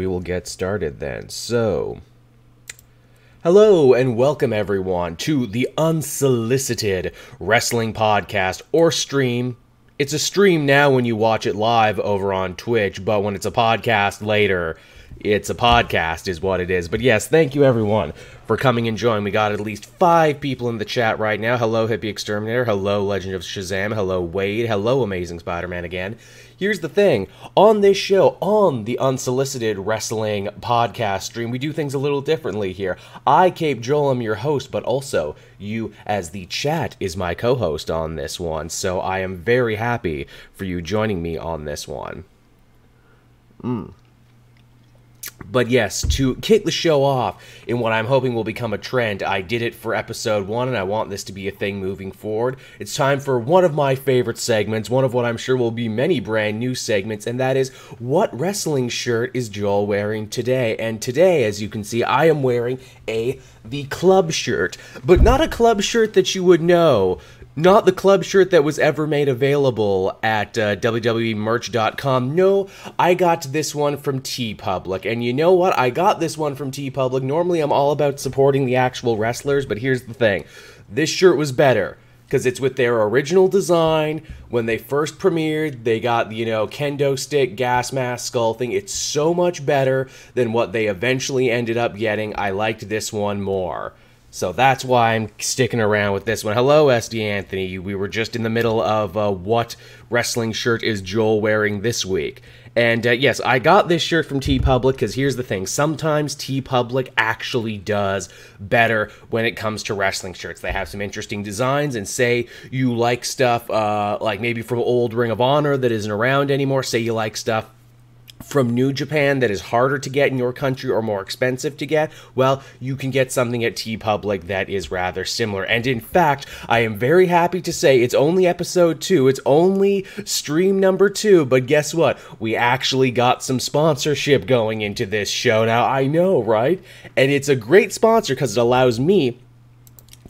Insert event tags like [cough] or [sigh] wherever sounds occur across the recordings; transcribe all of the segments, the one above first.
we will get started then. So, hello and welcome everyone to the Unsolicited Wrestling Podcast or stream. It's a stream now when you watch it live over on Twitch, but when it's a podcast later, it's a podcast, is what it is. But yes, thank you everyone for coming and joining. We got at least five people in the chat right now. Hello, Hippie Exterminator. Hello, Legend of Shazam. Hello, Wade. Hello, Amazing Spider Man again. Here's the thing on this show, on the Unsolicited Wrestling podcast stream, we do things a little differently here. I, Caped Joel, am your host, but also you, as the chat, is my co host on this one. So I am very happy for you joining me on this one. Mm. But yes, to kick the show off in what I'm hoping will become a trend, I did it for episode one, and I want this to be a thing moving forward. It's time for one of my favorite segments, one of what I'm sure will be many brand new segments, and that is what wrestling shirt is Joel wearing today? And today, as you can see, I am wearing a the club shirt, but not a club shirt that you would know not the club shirt that was ever made available at uh, WWEmerch.com. No, I got this one from TeePublic. And you know what? I got this one from TeePublic. Normally, I'm all about supporting the actual wrestlers, but here's the thing this shirt was better because it's with their original design. When they first premiered, they got, you know, kendo stick, gas mask, skull thing. It's so much better than what they eventually ended up getting. I liked this one more. So that's why I'm sticking around with this one. Hello, SD Anthony. We were just in the middle of uh, what wrestling shirt is Joel wearing this week. And uh, yes, I got this shirt from TeePublic because here's the thing. Sometimes TeePublic actually does better when it comes to wrestling shirts. They have some interesting designs, and say you like stuff uh, like maybe from old Ring of Honor that isn't around anymore. Say you like stuff from New Japan that is harder to get in your country or more expensive to get, well, you can get something at T TeePublic that is rather similar. And in fact, I am very happy to say it's only episode two, it's only stream number two, but guess what? We actually got some sponsorship going into this show. Now, I know, right? And it's a great sponsor because it allows me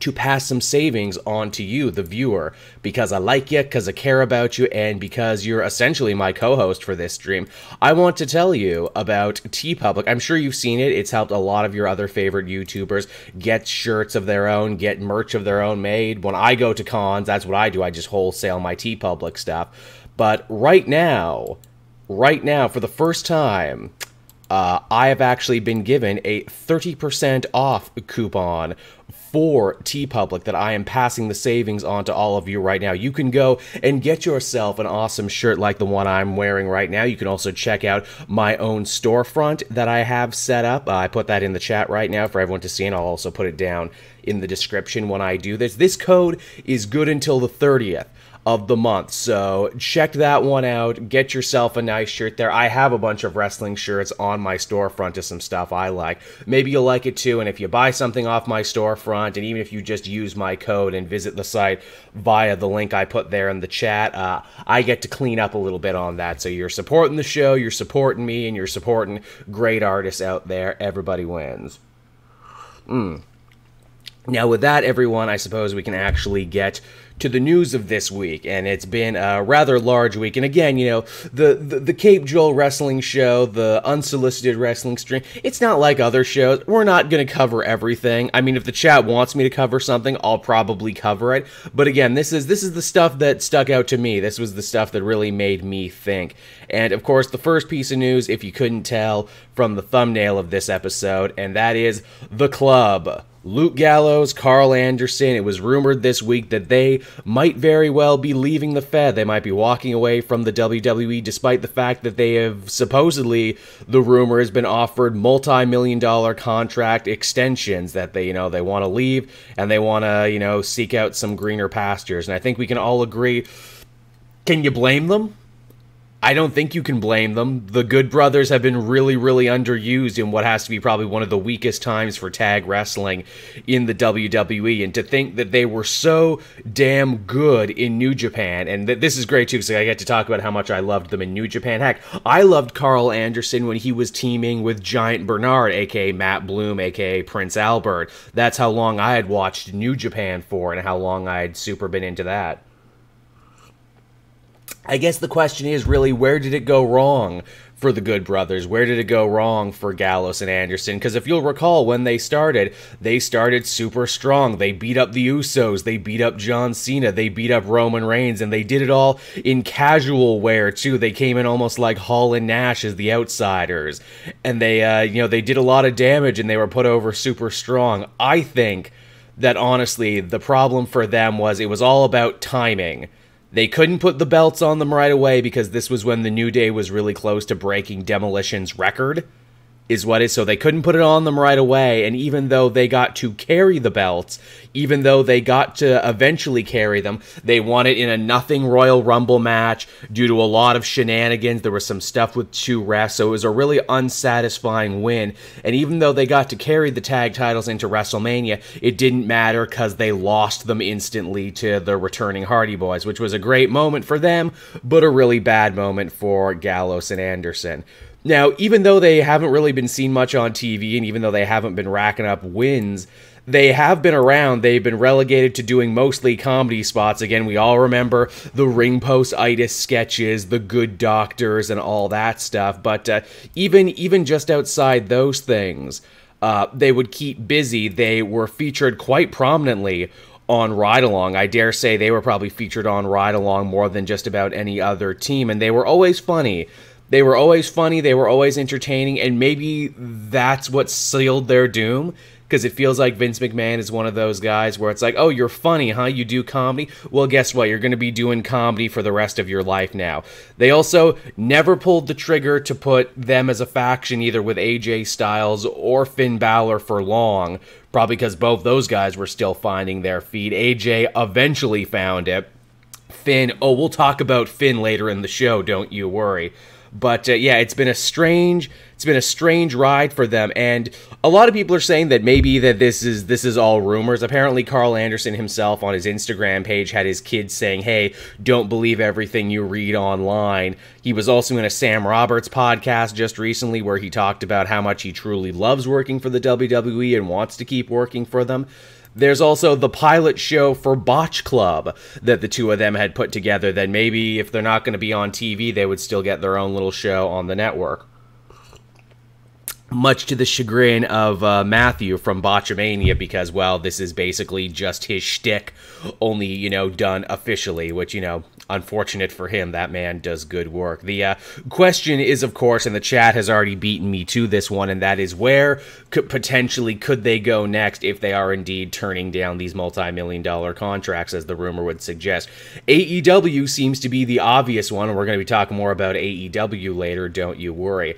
to pass some savings on to you, the viewer, because I like you, because I care about you, and because you're essentially my co host for this stream. I want to tell you about TeePublic. I'm sure you've seen it. It's helped a lot of your other favorite YouTubers get shirts of their own, get merch of their own made. When I go to cons, that's what I do. I just wholesale my TeePublic stuff. But right now, right now, for the first time, uh, I have actually been given a 30% off coupon for T TeePublic that I am passing the savings on to all of you right now. You can go and get yourself an awesome shirt like the one I'm wearing right now. You can also check out my own storefront that I have set up. Uh, I put that in the chat right now for everyone to see, and I'll also put it down in the description when I do this. This code is good until the 30th of the month. So check that one out. Get yourself a nice shirt there. I have a bunch of wrestling shirts on my storefront to some stuff I like. Maybe you'll like it too. And if you buy something off my storefront, and even if you just use my code and visit the site via the link I put there in the chat, uh, I get to clean up a little bit on that. So you're supporting the show, you're supporting me, and you're supporting great artists out there. Everybody wins. Mm. Now, with that, everyone, I suppose we can actually get to the news of this week, and it's been a rather large week. And again, you know, the, the, the Caped Joel Wrestling Show, the unsolicited wrestling stream, it's not like other shows. We're not going to cover everything. I mean, if the chat wants me to cover something, I'll probably cover it. But again, this is this is the stuff that stuck out to me. This was the stuff that really made me think. And of course, the first piece of news, if you couldn't tell from the thumbnail of this episode, and that is the club. Luke Gallows, Karl Anderson. It was rumored this week that they might very well be leaving the Fed. They might be walking away from the WWE, despite the fact that they have supposedly, the rumor has been offered multi million dollar contract extensions that they, you know, they want to leave and they want to, you know, seek out some greener pastures. And I think we can all agree. Can you blame them? I don't think you can blame them. The Good Brothers have been really, really underused in what has to be probably one of the weakest times for tag wrestling in the WWE. And to think that they were so damn good in New Japan, and th- this is great too, because I get to talk about how much I loved them in New Japan. Heck, I loved Karl Anderson when he was teaming with Giant Bernard, aka Matt Bloom, aka Prince Albert. That's how long I had watched New Japan for, and how long I had super been into that. I guess the question is really where did it go wrong for the Good Brothers? Where did it go wrong for Gallows and Anderson? Because if you'll recall, when they started, they started super strong. They beat up the Usos, they beat up John Cena, they beat up Roman Reigns, and they did it all in casual wear too. They came in almost like Hall and Nash as the outsiders, and they, uh, you know, they did a lot of damage, and they were put over super strong. I think that honestly, the problem for them was it was all about timing they couldn't put the belts on them right away because this was when the New Day was really close to breaking Demolition's record is what is. So they couldn't put it on them right away. And even though they got to carry the belts even though they got to eventually carry them they won it in a nothing royal rumble match due to a lot of shenanigans. There was some stuff with two refs. So it was a really unsatisfying win. And even though they got to carry the tag titles into wrestlemania it didn't matter because they lost them instantly to the returning hardy boys which was a great moment for them but a really bad moment for gallows and anderson now, even though they haven't really been seen much on TV, and even though they haven't been racking up wins, they have been around. They've been relegated to doing mostly comedy spots. Again, we all remember the ring post itis sketches, the good doctors, and all that stuff. But uh, even even just outside those things, uh, they would keep busy. They were featured quite prominently on Ride Along. I dare say they were probably featured on Ride Along more than just about any other team, and they were always funny. They were always funny, they were always entertaining, and maybe that's what sealed their doom. Because it feels like Vince McMahon is one of those guys where it's like, oh, you're funny, huh? You do comedy? Well, guess what? You're going to be doing comedy for the rest of your life now. They also never pulled the trigger to put them as a faction either with AJ Styles or Finn Balor for long, probably because both those guys were still finding their feet. AJ eventually found it. Finn, oh, we'll talk about Finn later in the show, don't you worry. But uh, yeah, it's been a strange it's been a strange ride for them and a lot of people are saying that maybe that this is this is all rumors. Apparently Karl Anderson himself on his Instagram page had his kids saying, "Hey, don't believe everything you read online." He was also in a Sam Roberts podcast just recently where he talked about how much he truly loves working for the WWE and wants to keep working for them. There's also the pilot show for Botch Club that the two of them had put together. That maybe if they're not going to be on TV, they would still get their own little show on the network much to the chagrin of uh, Matthew from Botchamania, because well, this is basically just his shtick, only you know done officially. Which you know, unfortunate for him, that man does good work. The uh, question is, of course, and the chat has already beaten me to this one, and that is where could potentially could they go next if they are indeed turning down these multi-million dollar contracts, as the rumor would suggest. AEW seems to be the obvious one, and we're going to be talking more about AEW later. Don't you worry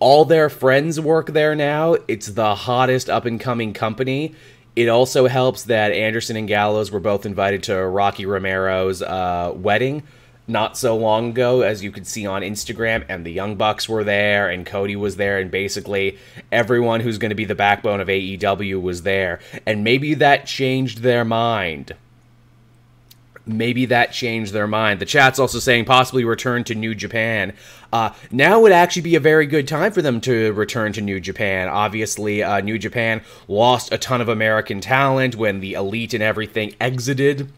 all their friends work there now. It's the hottest up and coming company. It also helps that Anderson and Gallows were both invited to Rocky Romero's uh, wedding not so long ago, as you could see on Instagram, and the Young Bucks were there, and Cody was there, and basically everyone who's going to be the backbone of AEW was there. And maybe that changed their mind maybe that changed their mind. The chat's also saying possibly return to New Japan. Uh, now would actually be a very good time for them to return to New Japan. Obviously, uh, New Japan lost a ton of American talent when the elite and everything exited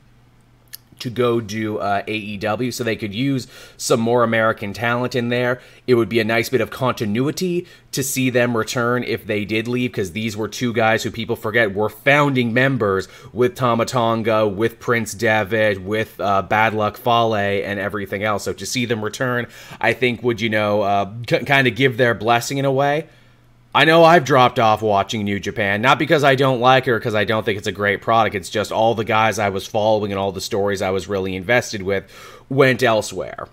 to go do uh, AEW so they could use some more American talent in there. It would be a nice bit of continuity to see them return if they did leave because these were two guys who people forget were founding members with Tama Tonga, with Prince Devitt, with uh, Bad Luck Fale, and everything else. So to see them return, I think would, you know, uh, kind of give their blessing in a way. I know I've dropped off watching New Japan, not because I don't like her, because I don't think it's a great product. It's just all the guys I was following and all the stories I was really invested with went elsewhere.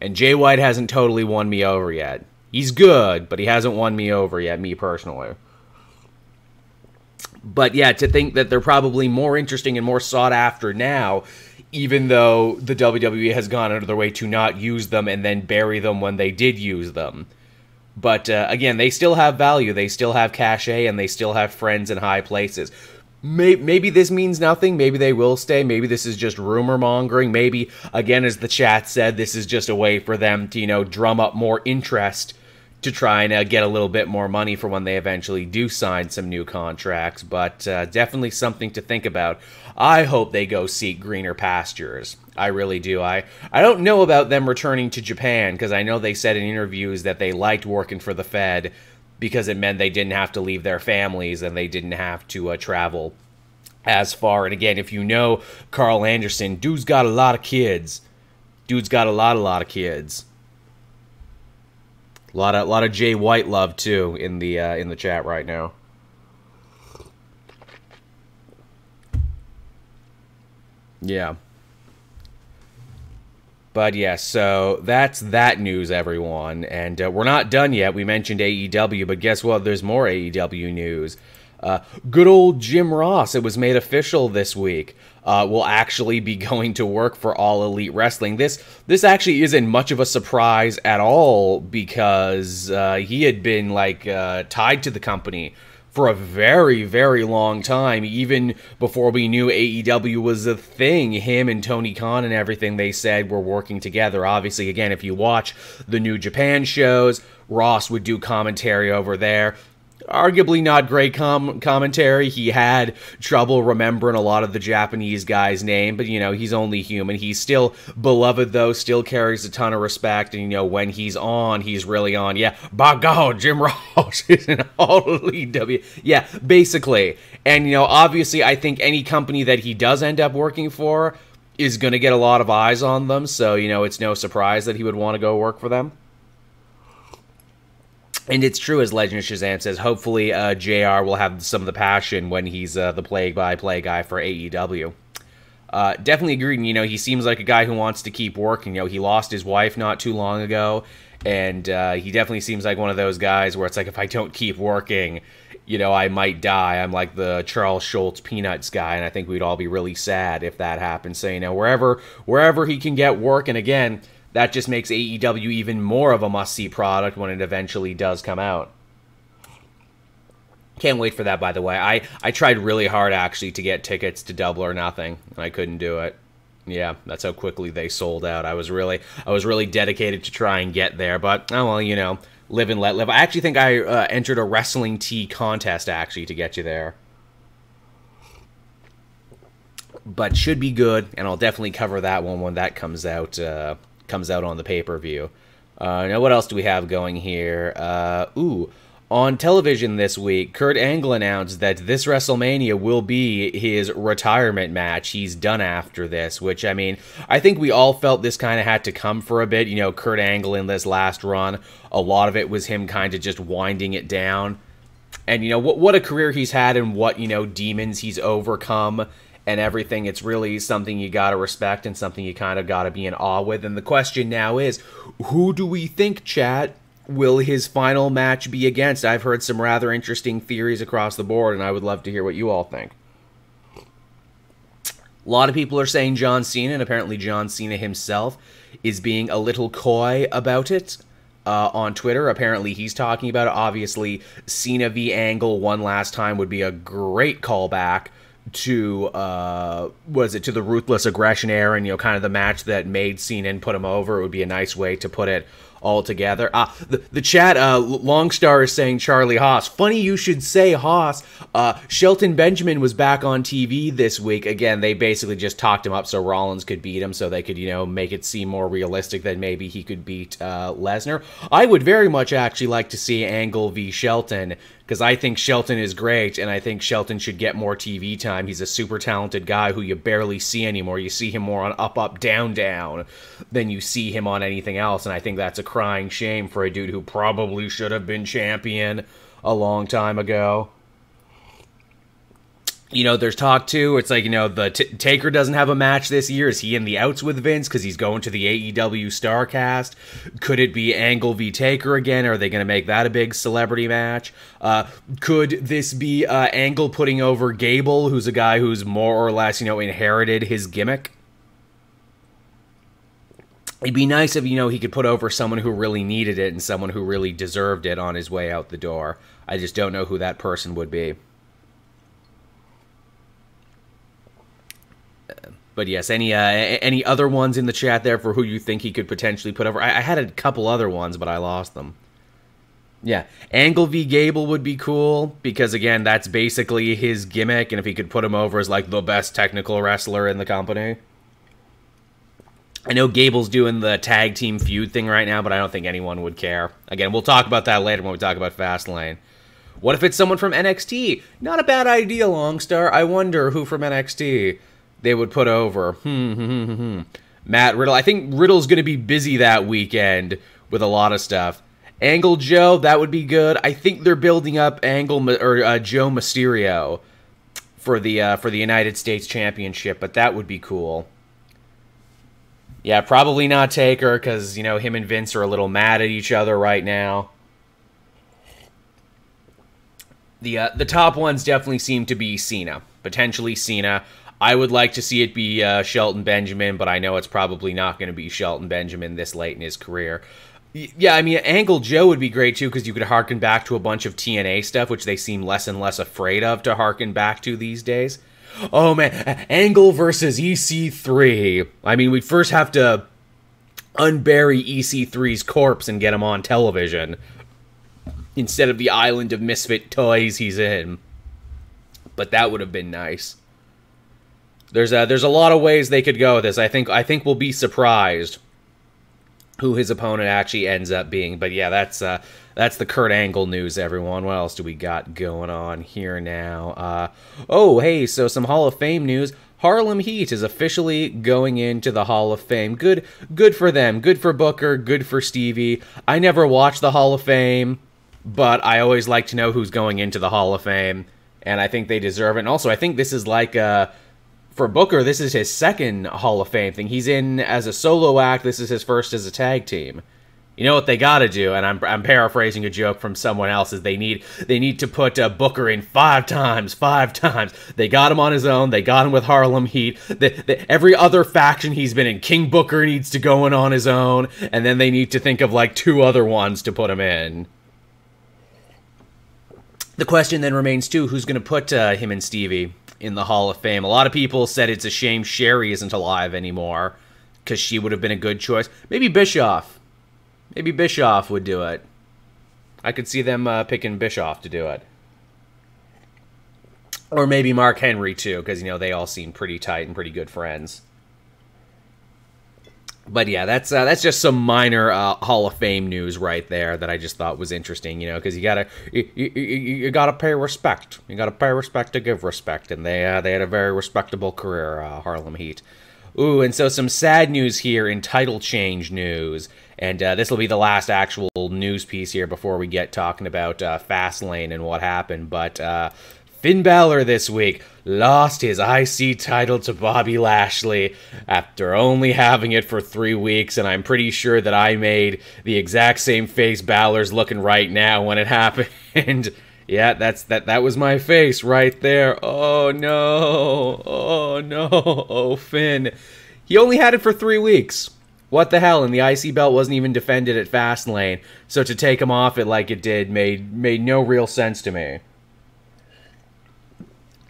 And Jay White hasn't totally won me over yet. He's good, but he hasn't won me over yet, me personally. But yeah, to think that they're probably more interesting and more sought after now, even though the WWE has gone out of their way to not use them and then bury them when they did use them but uh, again, they still have value, they still have cachet, and they still have friends in high places. Maybe this means nothing. Maybe they will stay. Maybe this is just rumor mongering. Maybe, again, as the chat said, this is just a way for them to, you know, drum up more interest to try and uh, get a little bit more money for when they eventually do sign some new contracts. But uh, definitely something to think about. I hope they go seek greener pastures. I really do. I I don't know about them returning to Japan because I know they said in interviews that they liked working for the Fed because it meant they didn't have to leave their families and they didn't have to uh, travel as far. And again, if you know Karl Anderson, dude's got a lot of kids. Dude's got a lot, a lot of kids. A lot of, lot of Jay White love too in the uh, in the chat right now. Yeah. But yeah, so that's that news, everyone. And uh, we're not done yet. We mentioned AEW, but guess what? There's more AEW news. Uh, good old Jim Ross, it was made official this week, uh, will actually be [laughs] going to work for All Elite Wrestling. This this actually isn't much of a surprise at all because uh, he had been like uh, tied to the company for a very, very long time, even before we knew AEW was a thing. Him and Tony Khan and everything they said were working together. Obviously, again, if you watch the New Japan shows, Ross would do commentary over there arguably not great com- commentary. He had trouble remembering a lot of the Japanese guy's name, but you know, he's only human. He's still beloved though, still carries a ton of respect, and you know, when he's on, he's really on. Yeah, by God, Jim [laughs] Ross is an all elite W. Yeah, basically. And you know, obviously I think any company that he does end up working for is going to get a lot of eyes on them, so you know, it's no surprise that he would want to go work for them. And it's true, as Legend of Shazam says. Hopefully, uh, JR will have some of the passion when he's uh, the play-by-play guy for AEW. Uh, definitely agree. You know, he seems like a guy who wants to keep working. You know, he lost his wife not too long ago, and uh, he definitely seems like one of those guys where it's like, if I don't keep working, you know, I might die. I'm like the Charles Schulz Peanuts guy, and I think we'd all be really sad if that happened. So, you know, wherever wherever he can get work, and again that just makes AEW even more of a must see product when it eventually does come out. Can't wait for that, by the way. I, I tried really hard actually to get tickets to Double or Nothing, and I couldn't do it. Yeah, that's how quickly they sold out. I was really I was really dedicated to try and get there, but oh well, you know, live and let live. I actually think I uh, entered a wrestling tee contest actually to get you there. But should be good, and I'll definitely cover that one when that comes out. Uh, comes out on the pay per view. Uh, now, what else do we have going here? Uh, ooh, on television this week, Kurt Angle announced that this WrestleMania will be his retirement match. He's done after this, which, I mean, I think we all felt this kind of had to come for a bit. You know, Kurt Angle in this last run, a lot of it was him kind of just winding it down. And, you know, what, what a career he's had and what, you know, demons he's overcome and everything. It's really something you got to respect and something you kind of got to be in awe with. And the question now is who do we think, chat, will his final match be against? I've heard some rather interesting theories across the board, and I would love to hear what you all think. A lot of people are saying John Cena, and apparently John Cena himself is being a little coy about it. Uh, on Twitter. Apparently, he's talking about it. Obviously, Cena v Angle one last time would be a great callback to uh was it to the ruthless aggression era and you know kind of the match that made Cena put him over it would be a nice way to put it all together. Uh, the, the chat, uh, Longstar is saying Charlie Haas. Funny you should say Haas. Uh, Shelton Benjamin was back on TV this week. Again, they basically just talked him up so Rollins could beat him so they could, you know, make it seem more realistic that maybe he could beat uh, Lesnar. I would very much actually like to see Angle v. Shelton because I think Shelton is great, and I think Shelton should get more TV time. He's a super talented guy who you barely see anymore. You see him more on Up Up Down Down than you see him on anything else, and I think that's a crying shame for a dude who probably should have been champion a long time ago you know, there's talk too. It's like you know, the Taker doesn't have a match this year. Is he in the outs with Vince because he's going to the AEW Starrcast? Could it be Angle v Taker again? Are they going to make that a big celebrity match? Uh, could this be uh, Angle putting over Gable, who's a guy who's more or less you know inherited his gimmick? It'd be nice if you know he could put over someone who really needed it and someone who really deserved it on his way out the door. I just don't know who that person would be. But yes, any uh, any other ones in the chat there for who you think he could potentially put over? I, I had a couple other ones, but I lost them. Yeah, Angle v Gable would be cool because again, that's basically his gimmick, and if he could put him over as like the best technical wrestler in the company. I know Gable's doing the tag team feud thing right now, but I don't think anyone would care. Again, we'll talk about that later when we talk about Fastlane. What if it's someone from NXT? Not a bad idea, Longstar. I wonder who from NXT they would put over. Hmm, hmm, hmm. Matt Riddle. I think Riddle's going to be busy that weekend with a lot of stuff. Angle Joe, that would be good. I think they're building up Angle or uh, Joe Mysterio for the uh, for the United States Championship, but that would be cool. Yeah, probably not Taker because you know him and Vince are a little mad at each other right now. The uh, the top ones definitely seem to be Cena, potentially Cena. I would like to see it be uh, Shelton Benjamin, but I know it's probably not going to be Shelton Benjamin this late in his career. Yeah, I mean, Angle Joe would be great too because you could harken back to a bunch of TNA stuff, which they seem less and less afraid of to harken back to these days. Oh man, Angle versus EC3. I mean, we first have to unbury EC3's corpse and get him on television instead of the island of misfit toys he's in. But that would have been nice. There's a, there's a lot of ways they could go with this. I think I think we'll be surprised who his opponent actually ends up being. But yeah, that's uh, that's the Kurt Angle news, everyone. What else do we got going on here now? Uh, oh, hey, so some Hall of Fame news. Harlem Heat is officially going into the Hall of Fame. Good, good for them. Good for Booker. Good for Stevie. I never watched the Hall of Fame, but I always like to know who's going into the Hall of Fame, and I think they deserve it. And also, I think this is like a for Booker, this is his second Hall of Fame thing. He's in as a solo act. This is his first as a tag team. You know what they got to do, and I'm, I'm paraphrasing a joke from someone else. Is they need they need to put uh, Booker in five times, five times. They got him on his own. They got him with Harlem Heat. The, the, every other faction he's been in, King Booker needs to go in on his own, and then they need to think of like two other ones to put him in. The question then remains too: Who's going to put uh, him and Stevie? In the Hall of Fame. A lot of people said it's a shame Sherri isn't alive anymore because she would have been a good choice. Maybe Bischoff. Maybe Bischoff would do it. I could see them uh, picking Bischoff to do it. Or maybe Mark Henry too, because you know they all seem pretty tight and pretty good friends but yeah, that's uh, that's just some minor uh, Hall of Fame news right there that I just thought was interesting. You know, because you gotta you, you, you, gotta pay respect. You gotta pay respect to give respect, and they uh, they had a very respectable career, uh, Harlem Heat. Ooh, and so some sad news here in title change news, and uh, this will be the last actual news piece here before we get talking about uh, Fastlane and what happened. But Finn Balor this week lost his IC title to Bobby Lashley after only having it for three weeks, and I'm pretty sure that I made the exact same face Balor's looking right now when it [laughs] happened. yeah, that's that that was my face right there. Oh no. Oh no. Oh Finn. He only had it for three weeks. What the hell? And the IC belt wasn't even defended at Fastlane, so to take him off it like it did made made no real sense to me.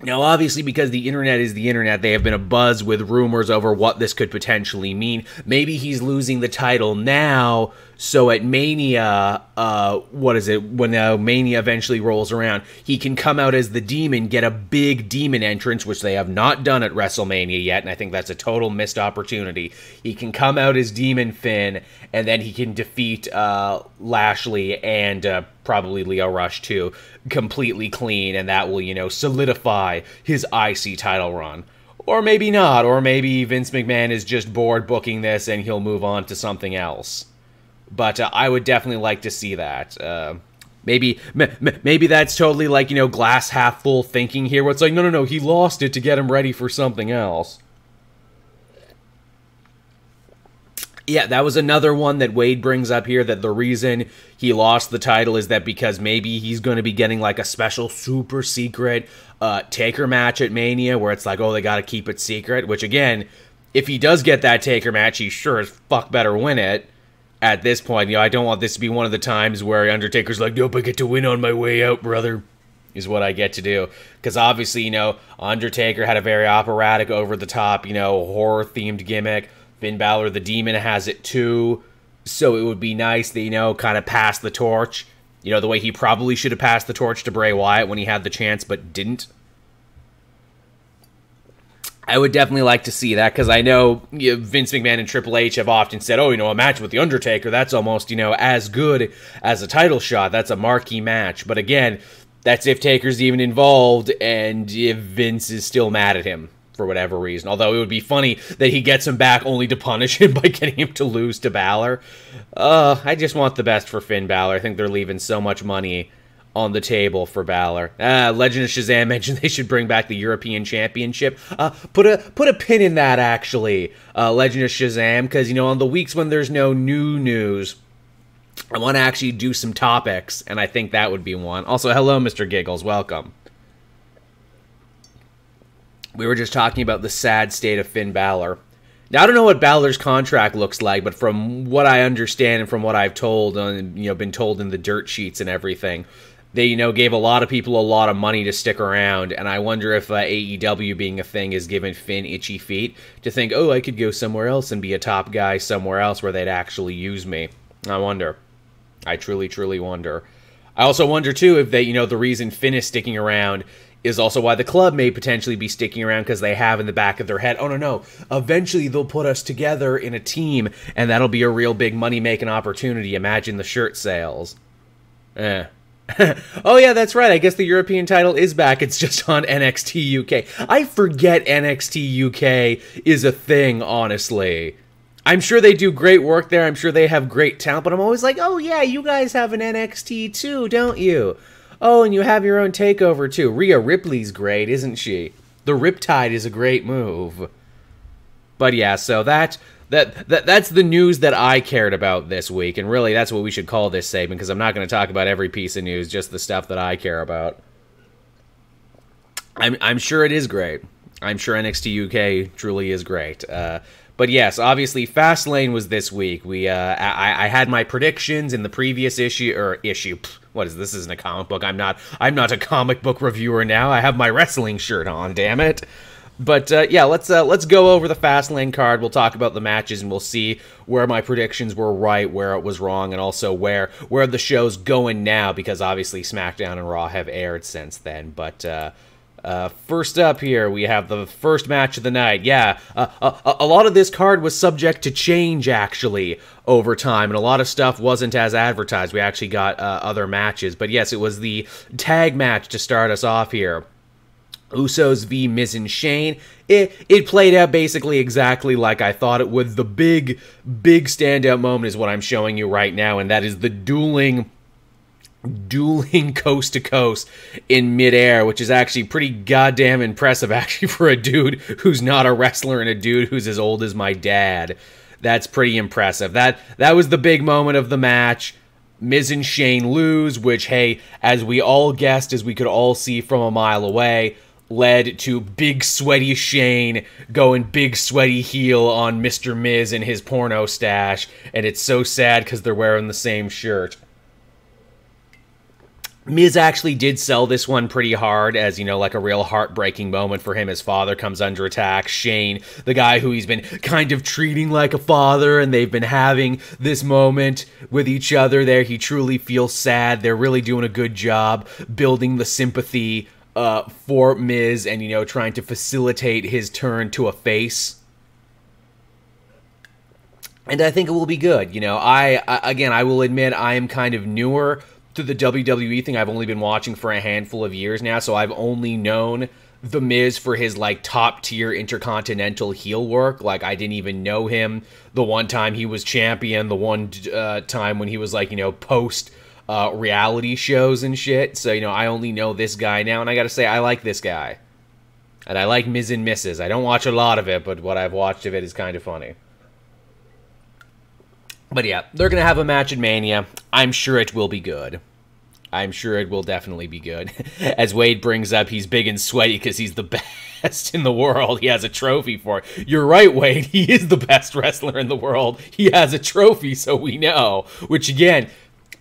Now, obviously, because the internet is the internet, they have been a buzz with rumors over what this could potentially mean. Maybe he's losing the title now, so at Mania, uh, what is it? When uh, Mania eventually rolls around, he can come out as the demon, get a big demon entrance, which they have not done at WrestleMania yet, and I think that's a total missed opportunity. He can come out as Demon Finn, and then he can defeat uh, Lashley and uh, probably Lio Rush too, completely clean, and that will, you know, solidify his IC title run. Or maybe not, or maybe Vince McMahon is just bored booking this and he'll move on to something else. But uh, I would definitely like to see that. Uh, maybe maybe that's totally like, you know, glass half full thinking here, where it's like, no, no, no, he lost it to get him ready for something else. Yeah, that was another one that Wade brings up here that the reason he lost the title is that because maybe he's going to be getting like a special super secret uh, Taker match at Mania where it's like, oh, they got to keep it secret. Which again, if he does get that Taker match, he sure as fuck better win it. At this point, you know, I don't want this to be one of the times where Undertaker's like, nope, I get to win on my way out, brother. Is what I get to do. Because obviously, you know, Undertaker had a very operatic, over the top, you know, horror themed gimmick. Finn Balor the Demon has it too. So it would be nice that, you know, kind of pass the torch. You know, the way he probably should have passed the torch to Bray Wyatt when he had the chance but didn't. I would definitely like to see that because I know you know, Vince McMahon and Triple H have often said, "Oh, you know, a match with the Undertaker that's almost you know as good as a title shot. That's a marquee match." But again, that's if Taker's even involved and if Vince is still mad at him for whatever reason. Although it would be funny that he gets him back only to punish him [laughs] by getting him to lose to Balor. Uh, I just want the best for Finn Balor. I think they're leaving so much money on the table for Balor. Uh, Legend of Shazam [laughs] mentioned they should bring back the European Championship. Uh, put a put a pin in that actually, uh, Legend of Shazam, because you know on the weeks when there's no new news, I want to actually do some topics, and I think that would be one. Also, hello, Mr. Giggles, welcome. We were just talking about the sad state of Finn Balor. Now I don't know what Balor's contract looks like, but from what I understand and from what I've told, and you know, been told in the dirt sheets and everything, they you know gave a lot of people a lot of money to stick around, and I wonder if uh, AEW being a thing has given Finn itchy feet to think, oh, I could go somewhere else and be a top guy somewhere else where they'd actually use me. I wonder. I truly, truly wonder. I also wonder too if they, you know, the reason Finn is sticking around is also why the club may potentially be sticking around because they have in the back of their head, oh no, no, eventually they'll put us together in a team and that'll be a real big money making opportunity. Imagine the shirt sales. Eh. [laughs] oh yeah, that's right. I guess the European title is back. It's just on [laughs] NXT UK. I forget NXT UK is a thing, honestly. I'm sure they do great work there. I'm sure they have great talent, but I'm always like, "Oh yeah, you guys have an NXT too, don't you?" Oh, and you have your own takeover too. Rhea Ripley's great, isn't she? The Riptide is a great move. But yeah, so that that, that that's the news that I cared about this week, and really that's what we should call this segment because I'm not going to talk about every piece of news, just the stuff that I care about. I'm I'm sure it is great. I'm sure NXT UK truly is great. Uh, but yes, obviously, Fastlane was this week. We uh, I, I had my predictions in the previous issue or issue. What is this? Isn't a comic book. I'm not. I'm not a comic book reviewer now. I have my wrestling shirt on. Damn it. But uh, yeah, let's uh, let's go over the Fastlane card. We'll talk about the matches, and we'll see where my predictions were right, where it was wrong, and also where where the show's going now. Because obviously, SmackDown and Raw have aired since then. But uh, uh, first up here, we have the first match of the night. Yeah, uh, a, a, lot of this card was subject to change actually over time, and a lot of stuff wasn't as advertised. We actually got uh, other matches, but yes, it was the tag match to start us off here. Usos v Miz and Shane. It it played out basically exactly like I thought it would. The big big standout moment is what I'm showing you right now, and that is the dueling dueling [laughs] coast to coast in midair, which is actually pretty goddamn impressive [laughs] actually for a dude who's not a wrestler and a dude who's as old as my dad. That's pretty impressive. That that was the big moment of the match. Miz and Shane lose, which hey, as we all guessed, as we could all see from a mile away, led to Big Sweaty Shane going big sweaty heel on Mr. Miz and his porno stash, and it's so sad because they're wearing the same shirt. Miz actually did sell this one pretty hard as, you know, like a real heartbreaking moment for him. His father comes under attack. Shane, the guy who he's been kind of treating like a father, and they've been having this moment with each other there. He truly feels sad. They're really doing a good job building the sympathy uh, for Miz and, you know, trying to facilitate his turn to a face. And I think it will be good. You know, I, I again, I will admit I am kind of newer to the WWE thing. I've only been watching for a handful of years now, so I've only known the Miz for his like top tier intercontinental heel work. Like I didn't even know him the one time he was champion, the one uh, time when he was like you know post uh, reality shows and shit. So, you know, I only know this guy now, and I gotta say, I like this guy. And I like Miz and Mrs. I don't watch a lot of it, but what I've watched of it is kind of funny. But yeah, they're gonna have a match at Mania. I'm sure it will be good. I'm sure it will definitely be good. [laughs] As Wade brings up, he's big and sweaty because he's the [laughs] best in the world. He has a trophy for it. You're right, Wade. [laughs] He is the best wrestler in the world. He has a trophy, so we know. Which, again,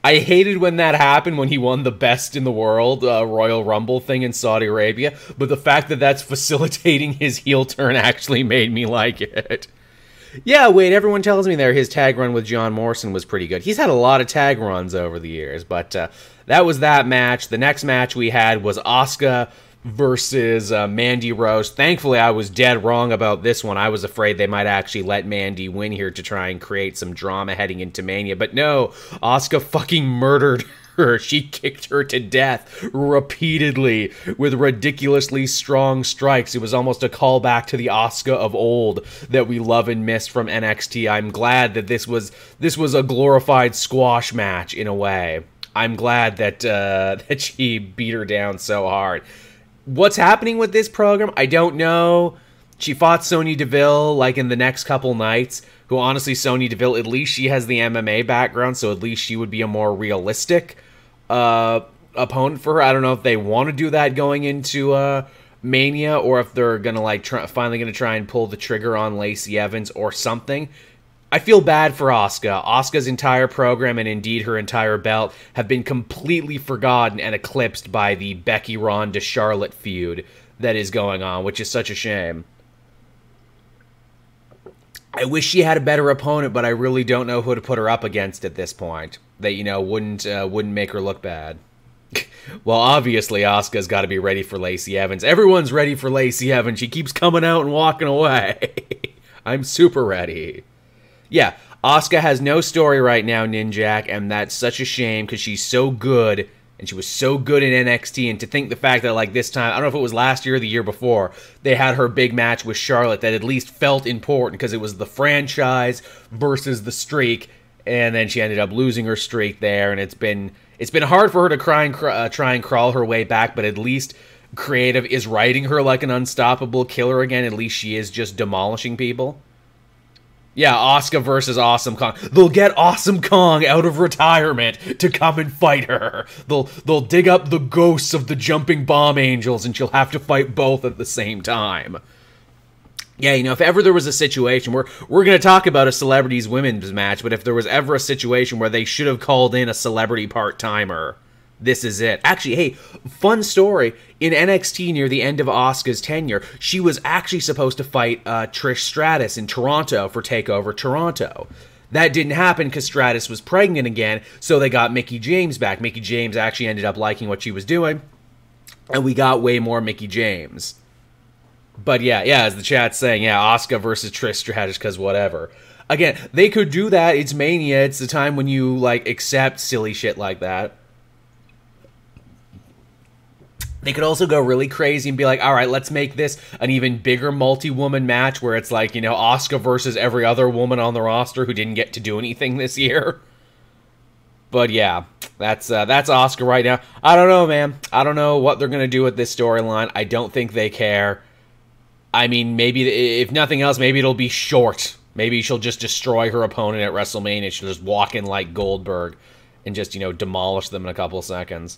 I hated when that happened when he won the best in the world uh, Royal Rumble thing in Saudi Arabia, but the fact that that's [laughs] facilitating his heel turn actually made me like it. Yeah, wait, everyone tells me there his tag run with John Morrison was pretty good. He's had a lot of tag runs over the years, but uh, that was that match. The next match we had was Asuka versus uh, Mandy Rose. Thankfully, I was dead wrong about this one. I was afraid they might actually let Mandy win here to try and create some drama heading into Mania, but no, Asuka fucking murdered [laughs] her. She kicked her to death repeatedly with ridiculously strong strikes. It was almost a callback to the Asuka of old that we love and miss from NXT. I'm glad that this was this was a glorified squash match in a way. I'm glad that uh, [laughs] that she beat her down so hard. What's happening with this program? I don't know. She fought Sonya Deville like in the next couple nights. Who honestly, Sonya Deville, at least she has the MMA background, so at least she would be a more realistic uh, opponent for her. I don't know if they want to do that going into uh, Mania or if they're gonna like try, finally gonna try and pull the trigger on Lacey Evans or something. I feel bad for Asuka. Asuka's entire program and indeed her entire belt have been completely forgotten and eclipsed by the Becky Ronda Charlotte feud that is going on, which is such a shame. I wish she had a better opponent, but I really don't know who to put her up against at this point. That you know wouldn't uh, wouldn't make her look bad. [laughs] well, obviously Asuka's got to be ready for Lacey Evans. Everyone's ready for Lacey Evans. She keeps coming out and walking away. [laughs] I'm super ready. Yeah, Asuka has no story right now, Ninjak, and that's such a shame because she's so good and she was so good in NXT. And to think the fact that like this time, I don't know if it was last year or the year before, they had her big match with Charlotte that at least felt important because it was the franchise versus the streak, and then she ended up losing her streak there, and it's been it's been hard for her to try and uh, try and crawl her way back, but at least. Creative is writing her like an unstoppable killer again. At least she is just demolishing people. Yeah, Asuka versus Awesome Kong. They'll get Awesome Kong out of retirement to come and fight her. They'll they'll dig up the ghosts of the jumping bomb angels and she'll have to fight both at the same time. Yeah, you know, if ever there was a situation where we're going to talk about a celebrities women's match, but if there was ever a situation where they should have called in a celebrity part-timer, this is it. Actually, hey, fun story. In NXT near the end of Asuka's tenure, she was actually supposed to fight uh, Trish Stratus in Toronto for Takeover Toronto. That didn't happen because Stratus was pregnant again, so they got Mickie James back. Mickie James actually ended up liking what she was doing, and we got way more Mickie James. But yeah, yeah, as the chat's saying, yeah, Asuka versus Trish Stratus because whatever. Again, they could do that. It's Mania. It's the time when you like accept silly shit like that. They could also go really crazy and be like, all right, let's make this an even bigger multi woman match where it's like, you know, Asuka versus every other woman on the roster who didn't get to do anything this year. But yeah, that's uh, that's Asuka right now. I don't know, man. I don't know what they're gonna do with this storyline. I don't think they care. I mean, maybe if nothing else, maybe it'll be short. Maybe she'll just destroy her opponent at WrestleMania. She'll just walk in like Goldberg and just you know demolish them in a couple seconds.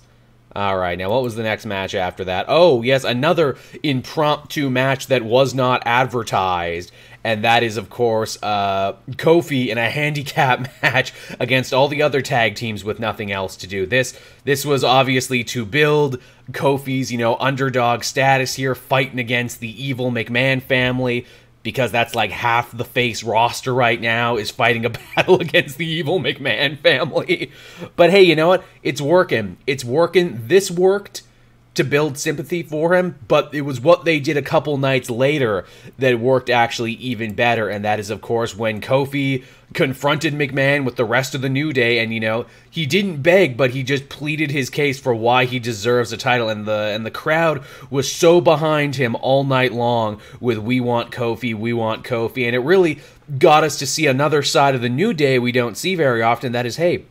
All right, now what was the next match after that? Oh, yes, another impromptu match that was not advertised. And that is, of course, uh, Kofi in a handicap [laughs] match against all the other tag teams with nothing else to do. This this was obviously to build Kofi's, you know, underdog status here, fighting against the evil McMahon family because that's like half the face roster right now is fighting a [laughs] battle against the evil McMahon family. But hey, you know what? It's working. It's working. This worked to build sympathy for him, but it was what they did a couple nights later that worked actually even better, and that is, of course, when Kofi confronted McMahon with the rest of the New Day, and you know he didn't beg, but he just pleaded his case for why he deserves a title, and the and the crowd was so behind him all night long with "We want Kofi, we want Kofi," and it really got us to see another side of the New Day we don't see very often. That is, hey,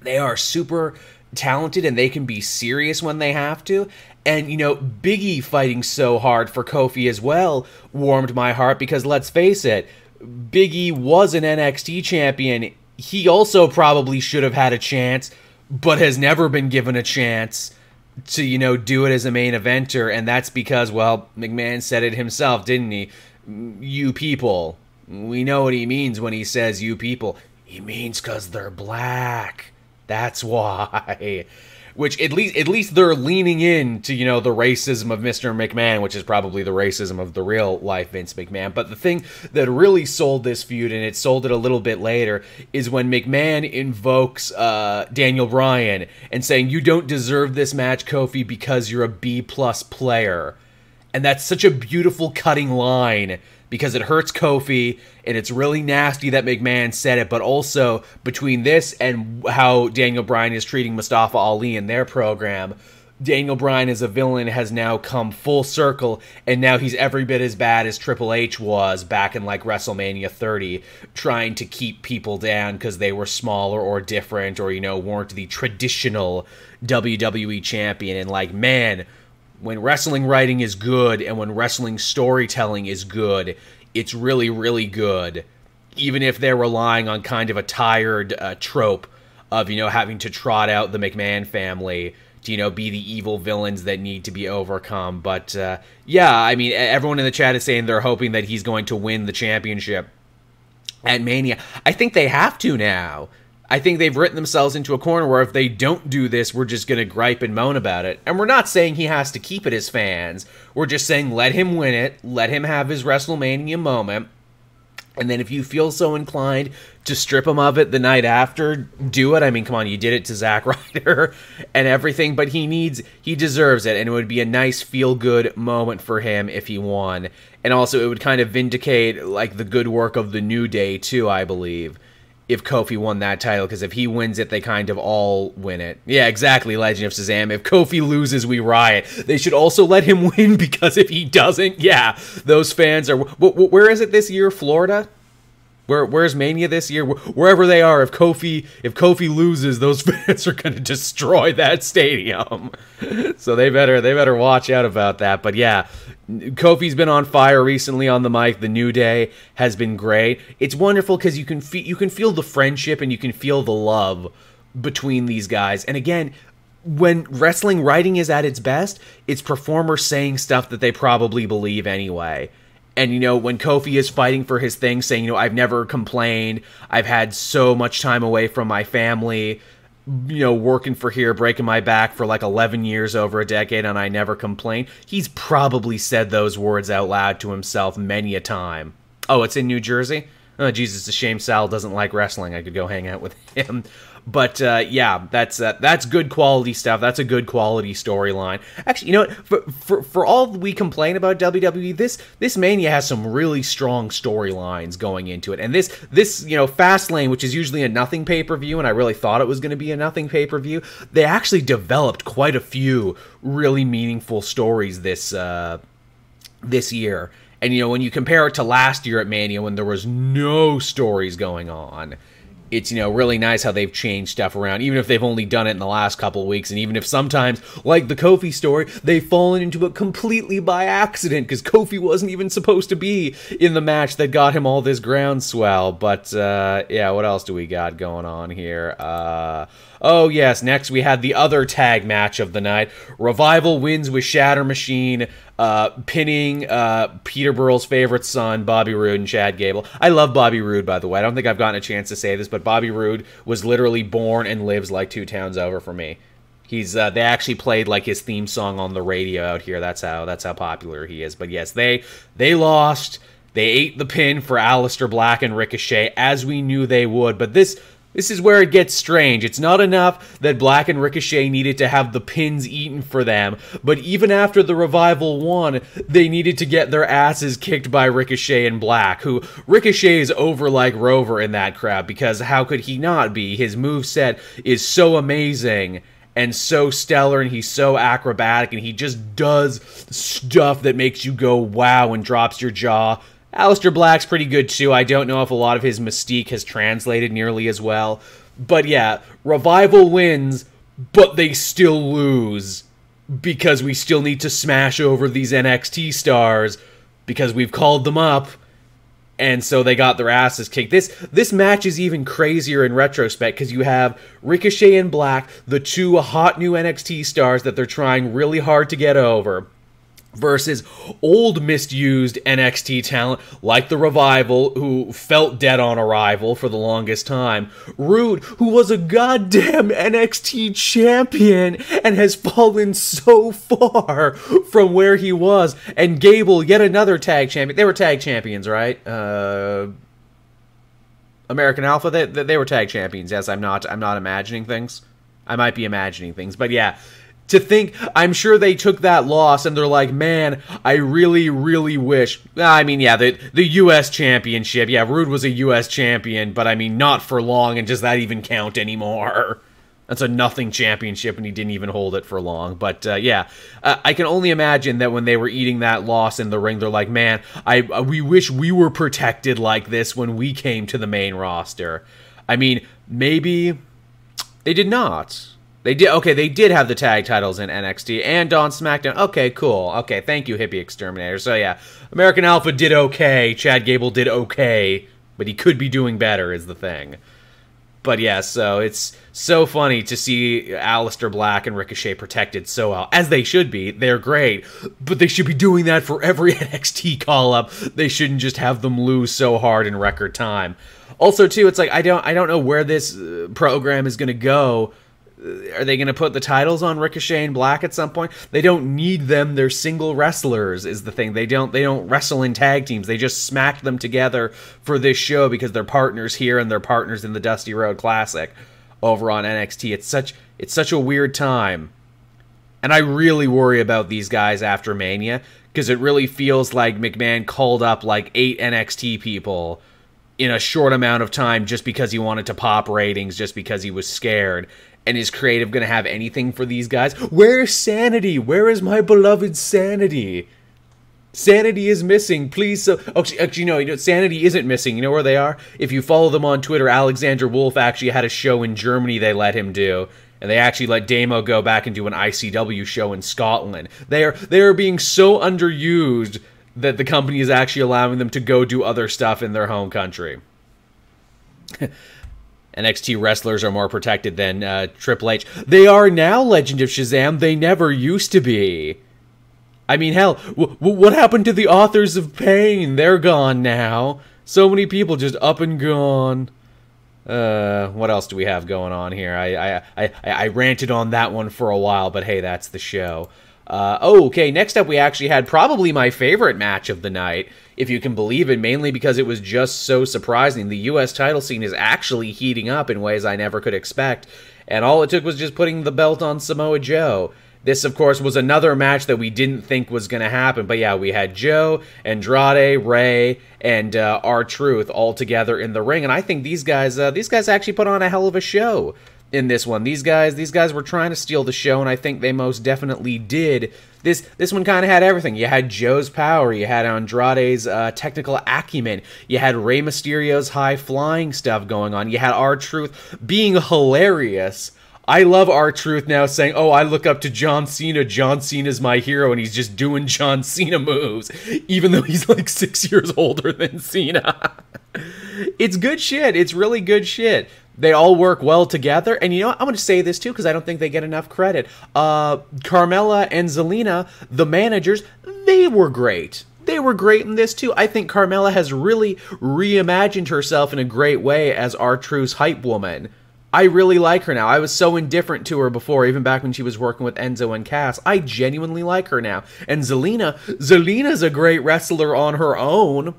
they are super talented and they can be serious when they have to. And, you know, Biggie fighting so hard for Kofi as well warmed my heart because let's face it, Biggie was an NXT champion. He also probably should have had a chance, but has never been given a chance to, you know, do it as a main eventer. And that's because, well, McMahon said it himself, didn't he? You people. We know what he means when he says you people. He means because they're black. That's [laughs] why. Which at least at least they're leaning in to you know the racism of Mr. McMahon, which is probably the racism of the real life Vince McMahon. But the thing that really sold this feud, and it sold it a little bit later, is when McMahon invokes uh, Daniel Bryan and saying, "You don't deserve this match, Kofi, because you're a B plus player," and that's such a beautiful cutting line because it hurts Kofi and it's really nasty that McMahon said it, but also between this and how Daniel Bryan is treating Mustafa Ali in their program, Daniel Bryan as a villain has now come full circle, and now he's every bit as bad as Triple H was back in like WrestleMania 30, trying to keep people down because they were smaller or different or, you know, weren't the traditional WWE champion. And like, man, when wrestling writing is good and when wrestling storytelling is good, it's really, really good. Even if they're relying on kind of a tired uh, trope of, you know, having to trot out the McMahon family to, you know, be the evil villains that need to be overcome. But uh, yeah, I mean, everyone in the chat is saying they're hoping that he's going to win the championship at Mania. I think they have to now. I think they've written themselves into a corner where if they don't do this, we're just going to gripe and moan about it. And we're not saying he has to keep it as fans. We're just saying let him win it, let him have his WrestleMania moment. And then if you feel so inclined to strip him of it the night after, do it. I mean, come on, you did it to Zack [laughs] Ryder and everything, but he needs, he deserves it. And it would be a nice feel good moment for him if he won. And also, it would kind of vindicate, like, the good work of the New Day, too, I believe if Kofi won that title because if he wins it, they kind of all win it. Yeah, exactly. Legend of Shazam. If Kofi loses, we riot. They should also let him [laughs] win because if he doesn't, yeah, those fans are. Where is it this year? Florida. Where where's Mania this year? Wherever they are, if Kofi if Kofi loses, those [laughs] fans are going to destroy that stadium. [laughs] so they better they better watch out about that. But yeah, Kofi's been on fire recently on the mic. The New Day has been great. It's wonderful because you can feel you can feel the friendship and you can feel the love between these guys. And again, when wrestling writing is at its best, it's performers saying stuff that they probably believe anyway. And you know, when Kofi is fighting for his thing, saying, you know, I've never complained, I've had so much time away from my family, you know, working for here, breaking my back for like 11 years over a decade, and I never complained. He's probably said those words out loud to himself many a time. Oh, it's in New Jersey? Oh, Jesus, it's a shame Sal doesn't like wrestling. I could go hang out with him. But uh, yeah, that's uh, that's good quality stuff. That's a good quality storyline. Actually, you know? For, for for all we complain about WWE, this this Mania has some really strong storylines going into it. And this this you know Fastlane, which is usually a nothing pay per view, and I really thought it was going to be a nothing pay per view. They actually developed quite a few really meaningful stories this uh, this year. And you know, when you compare it to last year at Mania when there was no stories going on, it's you know really nice how they've changed stuff around even if they've only done it in the last couple weeks. And even if sometimes like the kofi story they've fallen into it completely by accident because kofi wasn't even supposed to be in the match that got him all this groundswell. But uh, yeah what else do we got going on here? Uh, oh yes next we had the other tag match of the night revival wins with shatter machine uh, pinning uh, Peterborough's favorite son, Bobby Roode, and Chad Gable. I love Bobby Roode, by the way. I don't think I've gotten a chance to say this, but Bobby Roode was literally born and lives like two towns over for me. He's uh, they actually played like his theme song on the radio out here. That's how that's how popular he is. But yes, they they lost. They ate the pin for Aleister Black and Ricochet as we knew they would. But this this is where it gets strange. It's not enough that Black and Ricochet needed to have the pins eaten for them, but even after the revival won, they needed to get their asses kicked by Ricochet and Black, who Ricochet is over like Rover in that crowd because how could he not be? His move set is so amazing and so stellar and he's so acrobatic and he just does stuff that makes you go wow and drops your jaw Aleister Black's pretty good too. I don't know if a lot of his mystique has translated nearly as well. But yeah, Revival wins, but they still lose because we still need to smash over these NXT stars because we've called them up and so they got their asses kicked. This this match is even crazier in retrospect because you have Ricochet and Black, the two hot new NXT stars that they're trying really hard to get over versus old misused NXT talent like the Revival, who felt dead on arrival for the longest time, Roode, who was a goddamn NXT champion and has fallen so far from where he was, and Gable, yet another tag champion. They were tag champions, right? Uh, American Alpha, they, they were tag champions. Yes, I'm not. I'm not imagining things. I might be imagining things, but yeah, to think i'm sure they took that loss and they're like man i really really wish i mean yeah the the us championship. Yeah roode was a us champion but i mean not for long and does that even count anymore? [laughs] That's a nothing championship and he didn't even hold it for long. But uh, yeah uh, i can only imagine that when they were eating that loss in the ring they're like man i uh, we wish we were protected like this when we came to the main roster. I mean maybe they did not they did okay. They did have the tag titles in NXT and on SmackDown. Okay, cool. Okay, thank you, Hippie Exterminator. So yeah, American Alpha did okay. Chad Gable did okay, but he could be doing better. Is the thing. But yeah, so it's so funny to see Aleister Black and Ricochet protected so well, as they should be. They're great, but they should be doing that for every [laughs] NXT call up. They shouldn't just have them lose so hard in record time. Also, too, it's like I don't I don't know where this uh, program is going to go are they going to put the titles on Ricochet and Black at some point? They don't need them. They're single wrestlers is the thing. They don't they don't wrestle in tag teams. They just smacked them together for this show because they're partners here and they're partners in the Dusty Rhodes Classic over on NXT. It's such it's such a weird time. And I really worry about these guys after Mania because it really feels like McMahon called up like 8 NXT people in a short amount of time just because he wanted to pop ratings, just because he was scared and is creative going to have anything for these guys? Where's sanity? Where is my beloved sanity? Sanity is missing. Please, so oh, actually, actually, no, you know, sanity isn't missing. You know where they are? If you follow them on Twitter, Alexander Wolf actually had a show in Germany. They let him do, and they actually let Damo go back and do an ICW show in Scotland. They are they are being so underused that the company is actually allowing them to go do other stuff in their home country. [laughs] NXT wrestlers are more protected than uh, Triple H. They are now Legend of Shazam. They never used to be. I mean, hell, w- w- what happened to the authors of Pain? They're gone now. So many people just up and gone. Uh, what else do we have going on here? I I, I, I ranted on that one for a while, but hey, that's the show. Uh, oh, okay. Next up, we actually had probably my favorite match of the night, if you can believe it, mainly because it was just so surprising. The U.S. title scene is actually heating up in ways I never could expect, and all it took was just putting the belt on Samoa Joe. This, of course, was another match that we didn't think was going to happen. But yeah, we had Joe, Andrade, Rey, and uh, R-Truth all together in the ring, and I think these guys, uh, these guys actually put on a hell of a show in this one. These guys, these guys were trying to steal the show, and I think they most definitely did. This this one kind of had everything. You had Joe's power, you had Andrade's uh, technical acumen, you had Rey Mysterio's high flying stuff going on, you had R-Truth being hilarious. I love R-Truth now saying, "Oh, I look up to John Cena. John Cena's my hero, and he's just doing John Cena moves, even though he's like six [laughs] years older than Cena." [laughs] it's good shit. It's really good shit they all work well together. And you know, what? I'm going to say this too because I don't think they get enough credit. Uh, Carmella and Zelina, the managers, they were great. They were great in this too. I think Carmella has really reimagined herself in a great way as R-Truth's hype woman. I really like her now. I was so indifferent to her before, even back when she was working with Enzo and Cass. I genuinely like her now. And Zelina, Zelina's a great wrestler on her own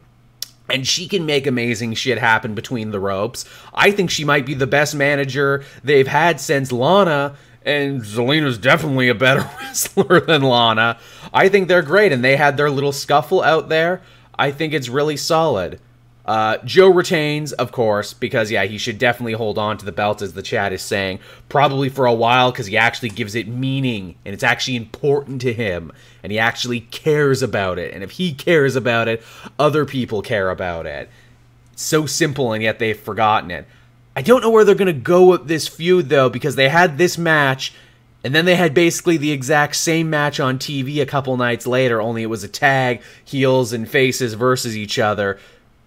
and she can make amazing shit happen between the ropes. I think she might be the best manager they've had since Lana, and Zelina's definitely a better [laughs] wrestler than Lana. I think they're great, and they had their little scuffle out there. I think it's really solid. Uh, Joe retains, of course, because yeah, he should definitely hold on to the belt, as the chat is saying, probably for a while, because he actually gives it meaning and it's actually important to him, and he actually cares about it. And if he cares about it, other people care about it. So simple, and yet they've forgotten it. I don't know where they're gonna go with this feud though, because they had this match. And then they had basically the exact same match on TV a couple nights later, only it was a tag, heels and faces versus each other.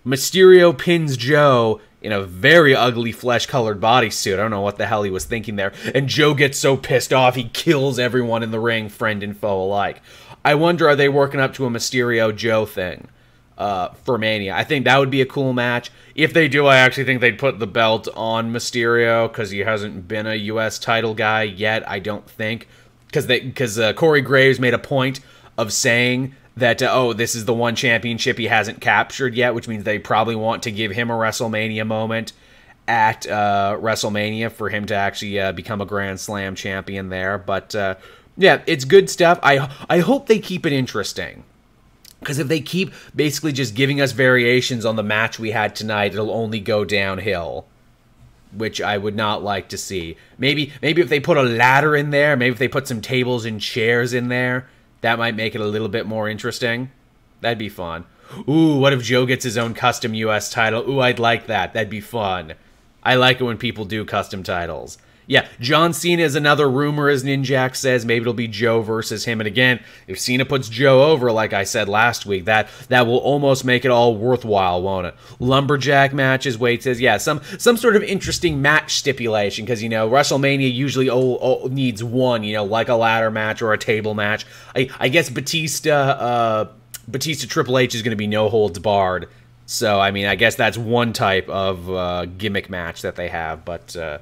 Mysterio pins Joe in a very ugly flesh colored bodysuit. I don't know what the hell he was thinking there. And Joe gets so pissed off, he kills everyone in the ring, friend and foe alike. I wonder, are they working up to a Mysterio Joe thing uh, for Mania? I think that would be a cool match. If they do, I actually think they'd put the belt on Mysterio because he hasn't been a U.S. title guy yet, I don't think. Because because uh, Corey Graves made a point of saying that uh, oh this is the one championship he hasn't captured yet which means they probably want to give him a wrestlemania moment at uh, wrestlemania for him to actually uh, become a grand slam champion there. But uh, yeah it's good stuff. I i hope they keep it interesting. Because if they keep basically just giving us variations on the match we had tonight it'll only go downhill which I would not like to see. Maybe maybe if they put a ladder in there, maybe if they put some tables and chairs in there, that might make it a little bit more interesting. That'd be fun. Ooh, what if Joe gets his own custom US title? Ooh, I'd like that. That'd be fun. I like it when people do custom titles. Yeah, John Cena is another rumor, as Ninjak says. Maybe it'll be Joe versus him. And again, if Cena puts Joe over, like I said last week, that that will almost make it all worthwhile, won't it? Lumberjack matches. Wade says, yeah, some some sort of interesting match stipulation because you know WrestleMania usually oh, oh, needs one, you know, like a ladder match or a table match. I, I guess Batista, uh, Batista Triple H is going to be no holds barred. So I mean, I guess that's one type of uh, gimmick match that they have, but. Uh,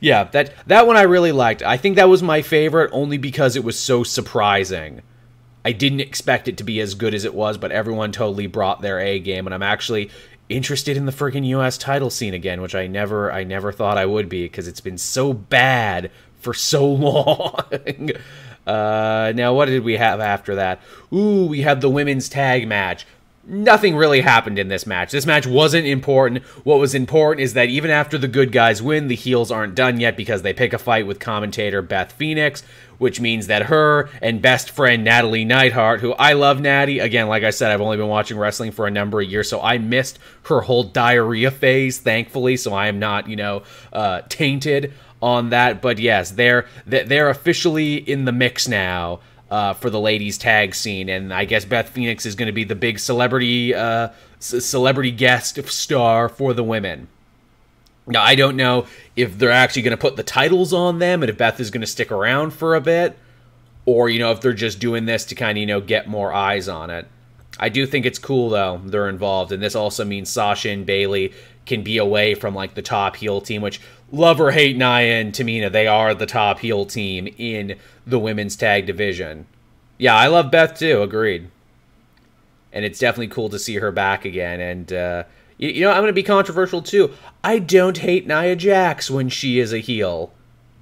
yeah, that that one I really liked. I think that was my favorite only because it was so surprising. I didn't expect it to be as good as it was, but everyone totally brought their A game, and I'm actually interested in the freaking U.S. title scene again, which I never I never thought I would be because it's been so bad for so [laughs] long. uh, now, what did we have after that? Ooh, we had the women's tag match nothing really happened in this match. This match wasn't important. What was important is that even after the good guys win, the heels aren't done yet because they pick a fight with commentator Beth Phoenix, which means that her and best friend Natalie Neidhart, who I love Natty, again, like I said, I've only been watching wrestling for a number of years, so I missed her whole diarrhea phase, thankfully, so I am not, you know, uh, tainted on that. But yes, they're they're officially in the mix now uh, for the ladies tag scene, and I guess Beth Phoenix is going to be the big celebrity uh, c- celebrity guest star for the women. Now I don't know if they're actually going to put the titles on them, and if Beth is going to stick around for a bit, or you know if they're just doing this to kind of you know get more eyes on it. I do think it's cool though they're involved, and this also means Sasha and Bayley can be away from like the top heel team, which love or hate Nia and Tamina, they are the top heel team in the women's tag division. Yeah, I love Beth too. Agreed. And it's definitely cool to see her back again. And uh, you, you know, I'm going to be controversial too. I don't hate Nia Jax when she is a heel.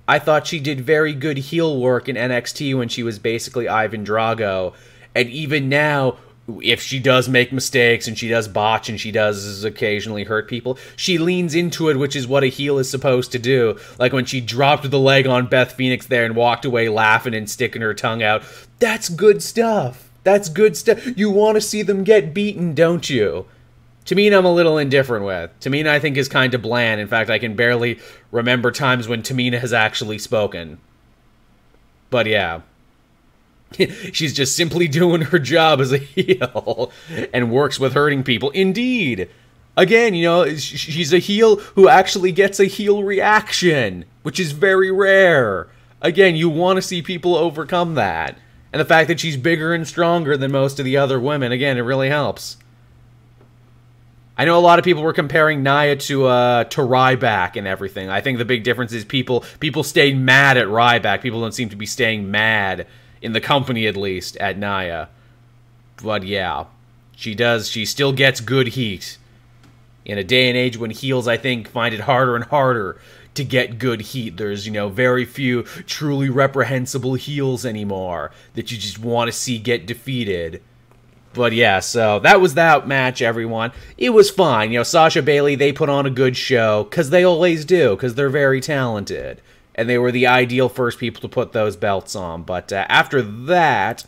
I thought she did very good heel work in NXT when she was basically Ivan Drago. And even now, if she does make mistakes and she does botch and she does occasionally hurt people, she leans into it, which is what a heel is supposed to do. Like when she dropped the leg on Beth Phoenix there and walked away laughing and sticking her tongue out. That's good stuff. That's good stuff. You want to see them get beaten, don't you? Tamina, I'm a little indifferent with. Tamina, I think, is kind of bland. In fact, I can barely remember times when Tamina has actually spoken. But yeah. [laughs] She's just simply doing her job as a [laughs] heel and works with hurting people. Indeed. Again, you know, she's a heel who actually gets a heel reaction, which is very rare. Again, you want to see people overcome that. And the fact that she's bigger and stronger than most of the other women, again, it really helps. I know a lot of people were comparing Nia to uh to Ryback and everything. I think the big difference is people people stayed mad at Ryback. People don't seem to be staying mad in the company at least at Nia. But yeah, she does. She still gets good heat. In a day and age when heels, I think, find it harder and harder to get good heat. There's, you know, very few truly reprehensible heels anymore that you just want to see get defeated. But yeah, so that was that match, everyone. It was fine. You know, Sasha Bayley, they put on a good show, because they always do, because they're very talented and they were the ideal first people to put those belts on. But uh, after that,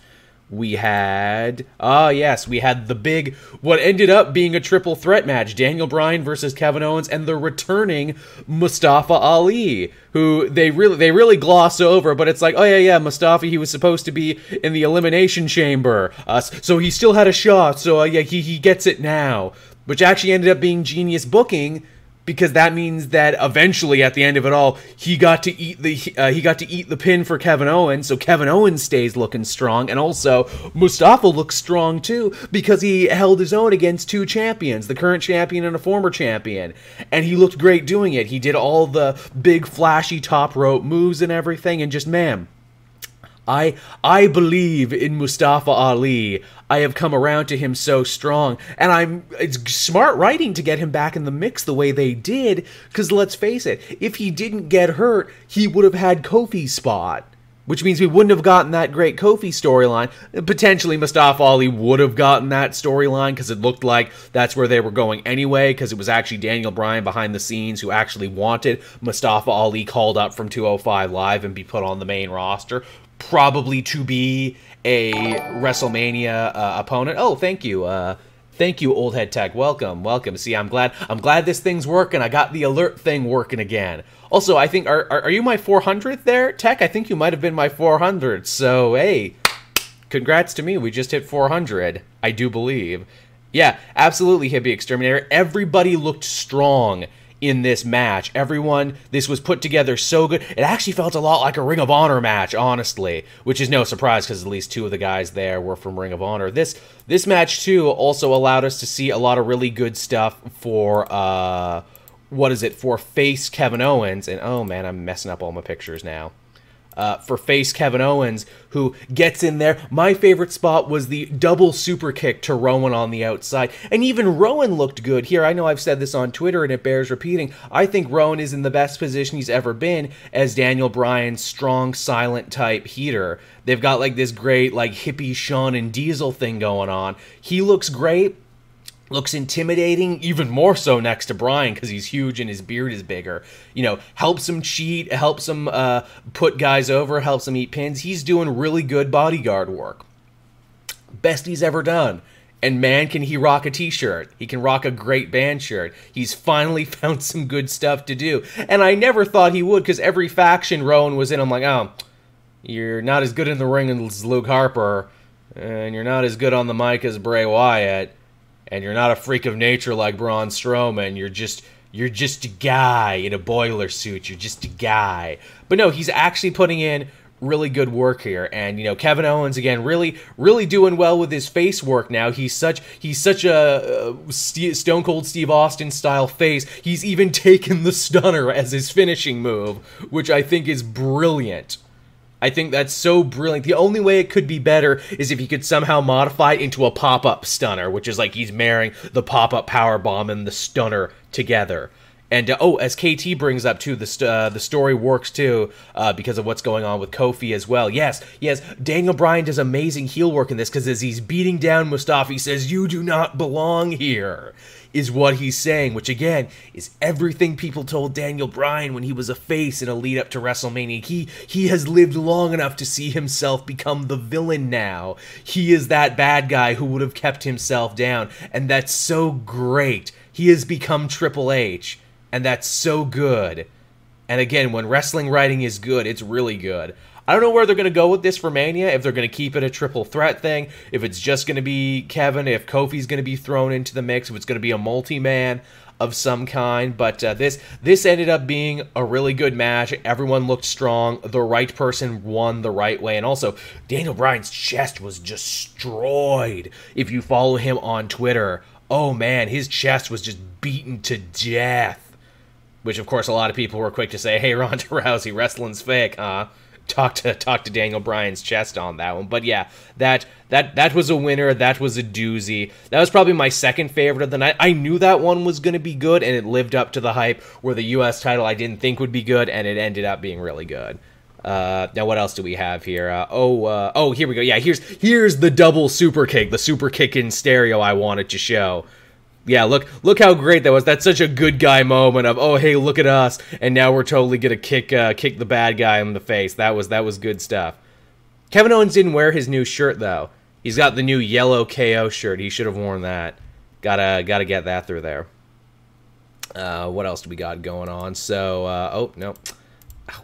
we had oh yes we had the big what ended up being a triple threat match daniel bryan versus kevin owens and the returning mustafa ali who they really they really gloss over but it's like oh yeah yeah mustafa he was supposed to be in the elimination chamber uh, so he still had a shot so uh, yeah he, he gets it now which actually ended up being genius booking because that means that eventually at the end of it all he got to eat the uh, he got to eat the pin for Kevin Owens so Kevin Owens stays looking strong and also Mustafa looks strong too because he held his own against two champions the current champion and a former champion and he looked great doing it. He did all the big flashy top rope moves and everything and just man I I believe in Mustafa Ali. I have come around to him so strong, and I'm it's smart writing to get him back in the mix the way they did. Because let's face it, if he didn't get hurt, he would have had Kofi's spot, which means we wouldn't have gotten that great Kofi storyline. Potentially, Mustafa Ali would have gotten that storyline because it looked like that's where they were going anyway. Because it was actually Daniel Bryan behind the scenes who actually wanted Mustafa Ali called up from 205 Live and be put on the main roster probably to be a WrestleMania uh, opponent. Oh, thank you. Uh, thank you, Old Head Tech. Welcome, welcome. See, I'm glad. I'm glad this thing's working. I got the alert thing working again. Also, I think are are, are you my 400th there, Tech? I think you might have been my 400th. So hey, congrats to me. We just hit 400. I do believe. Yeah, absolutely, hippie exterminator. Everybody looked strong in this match. Everyone, this was put together so good. It actually felt a lot like a Ring of Honor match, honestly, which is no surprise because at least two of the guys there were from Ring of Honor. This this match too also allowed us to see a lot of really good stuff for uh what is it for face Kevin Owens and oh man, I'm messing up all my pictures now uh, for face Kevin Owens, who gets in there. My favorite spot was the double super kick to Rowan on the outside. And even Rowan looked good here. I know I've said this on Twitter and it bears repeating. I think Rowan is in the best position he's ever been as Daniel Bryan's strong, silent type heater. They've got like this great, like hippie Shawn and Diesel thing going on. He looks great looks intimidating, even more so next to Bryan because he's huge and his beard is bigger. You know, helps him cheat, helps him uh, put guys over, helps him eat pins. He's doing really good bodyguard work. Best he's ever done. And man, can he rock a t shirt. He can rock a great band shirt. He's finally [laughs] found some good stuff to do. And I never thought he would because every faction Rowan was in, I'm like, oh, you're not as good in the ring as Luke Harper, and you're not as good on the mic as Bray Wyatt and you're not a freak of nature like Braun Strowman. You're just you're just a guy in a boiler suit. You're just a guy. But no, he's actually putting in really good work here and you know Kevin Owens again really really doing well with his face work now he's such he's such a uh, stone cold Steve Austin style face he's even [laughs] taken the stunner as his finishing move which I think is brilliant I think that's so brilliant. The only way it could be better is if he could somehow modify it into a pop-up stunner, which is like he's marrying the pop-up power bomb and the stunner together. And uh, oh, as KT brings up too, the st- uh, the story works too uh, because of what's going on with Kofi as well. Yes, yes, Daniel Bryan does amazing heel work in this because as he's beating down Mustafa, he says, "You do not belong here." is what he's saying, which again is everything people told Daniel Bryan when he was a face in a lead up to WrestleMania. He he has lived long enough to see himself become the villain now. He is that bad guy who would have kept himself down, and that's so great. He has become Triple H, and that's so good. And again, when wrestling writing is good, it's really good. I don't know where they're going to go with this for Mania, if they're going to keep it a triple threat thing, if it's just going to be Kevin, if Kofi's going to be thrown into the mix, if it's going to be a multi-man of some kind. But uh, this this ended up being a really good match. Everyone looked strong. The right person won the right way, and also Daniel Bryan's chest was destroyed. If you follow him on Twitter, oh man, his chest was just beaten to death. Which, of course, a lot of people were quick to say, "Hey, [laughs] Ronda Rousey, wrestling's fake, huh?" talk to talk to Daniel Bryan's chest on that one. But yeah, that that that was a winner. That was a doozy. That was probably my second favorite of the night. I knew that one was going to be good, and it lived up to the hype. Where the U.S. title I didn't think would be good, and it ended up being really good. Uh, now what else do we have here? Uh, oh, uh, oh, here we go. Yeah, here's here's the double super kick, the super kick in stereo I wanted to show yeah, look look how great that was. That's such a good guy moment of oh hey look at us, and now we're totally gonna kick uh, kick the bad guy in the face. That was that was good stuff. Kevin Owens didn't wear his new shirt though. He's got the new yellow KO shirt. He should have worn that. Gotta gotta get that through there. Uh, what else do we got going on? So uh, oh no,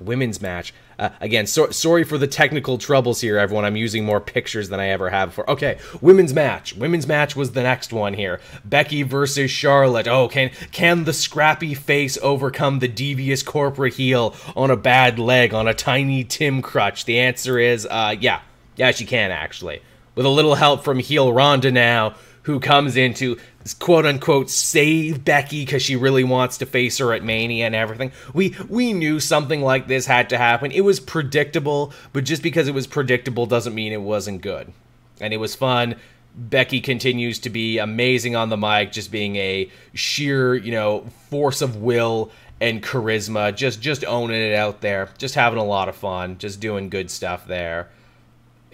women's match. Uh, again, so, sorry for the technical troubles here, everyone. I'm using more pictures than I ever have before. Okay, women's match. Women's match was the next one here. Becky versus Charlotte. Oh, can can the scrappy face overcome the devious corporate heel on a bad leg on a tiny Tim crutch? The answer is, uh, yeah, yeah, she can actually. With a little help from heel Ronda now, who comes in to quote unquote save Becky because she really wants to face her at Mania and everything. We we knew something like this had to happen. It was predictable, but just because it was predictable doesn't mean it wasn't good. And it was fun. Becky continues to be amazing on the mic, just being a sheer, you know, force of will and charisma, just just owning it out there, just having a lot of fun, just doing good stuff there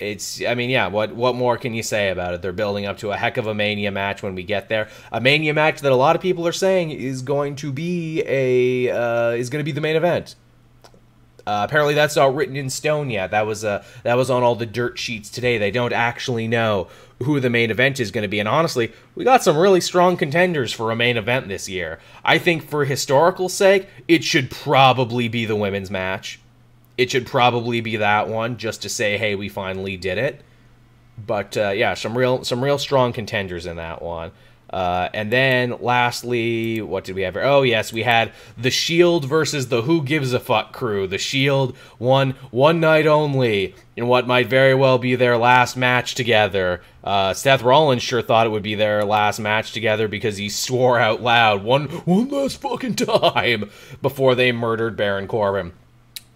it's I mean, yeah, what what more can you say about it? They're building up to a heck of a mania match when we get there. A mania match that a lot of people are saying is going to be a uh, is going to be the main event. Uh, apparently, that's not written in stone yet. That was uh, that was on all the dirt sheets today. They don't actually know who the main event is going to be. And honestly, we got some really strong contenders for a main event this year. I think for historical sake, it should probably be the women's match it should probably be that one just to say, hey, we finally did it. But uh, yeah, some real some real strong contenders in that one. Uh, and then lastly, what did we have? Oh yes, we had the Shield versus the Who Gives a Fuck crew. The Shield won one night only in what might very well be their last match together. Uh, Seth Rollins sure thought it would be their last match together because he swore out loud one one last fucking time [laughs] before they murdered Baron Corbin.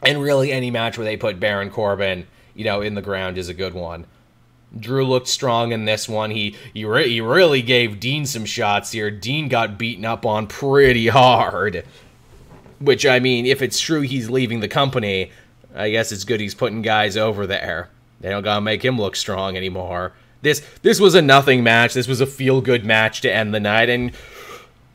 And really, any match where they put Baron Corbin, you know, in the ground is a good one. Drew looked strong in this one. He he, re- he really gave Dean some shots here. Dean got beaten up on pretty hard. Which I mean, if it's true he's leaving the company, I guess it's good he's putting guys over there. They don't gotta make him look strong anymore. This this was a nothing match. This was a feel good match to end the night, and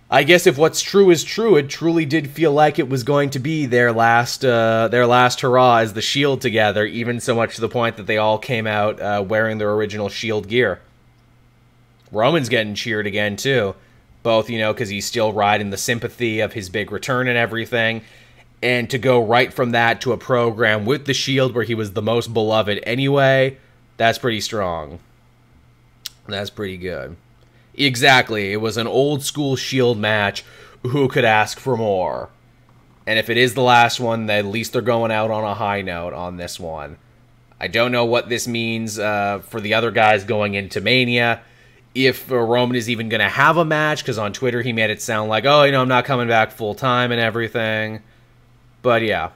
I guess if what's true is true, it truly did feel like it was going to be their last, uh, their last hurrah as the Shield together. Even so much to the point that they all came out uh, wearing their original Shield gear. Roman's getting cheered again too, both you know because he's still riding the sympathy of his big return and everything, and to go right from that to a program with the Shield where he was the most beloved anyway, that's pretty strong. That's pretty good. Exactly. It was an old school Shield match. Who could ask for more? And if it is the last one, at least they're going out on a high note on this one. I don't know what this means uh, for the other guys going into Mania. If Roman is even going to have a match, because on Twitter he made it sound like, oh, you know, I'm not coming back full time and everything. But yeah,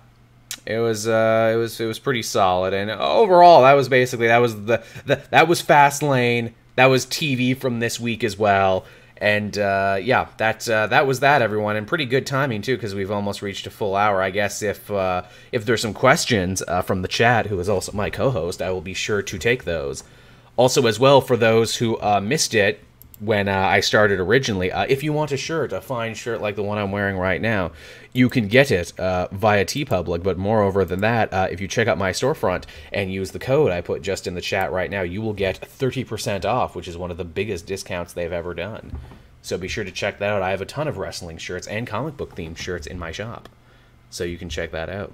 it was uh, it was it was pretty solid, and overall that was basically that was the, the that was Fastlane that was TV from this week as well. And uh, yeah, that uh, that was that, everyone, and pretty good timing too, because we've almost reached a full hour. I guess if uh, if there's some questions uh, from the chat, who is also my co-host, I will be sure to take those. Also, as well, for those who uh, missed it, when uh, I started originally. If you want a shirt, a fine shirt like the one I'm wearing right now, you can get it uh, via TeePublic. But moreover than that, uh, if you check out my storefront and use the code I put just in the chat right now, you will get 30% off, which is one of the biggest discounts they've ever done. So be sure to check that out. I have a ton of wrestling shirts and comic book themed shirts in my shop. So you can check that out.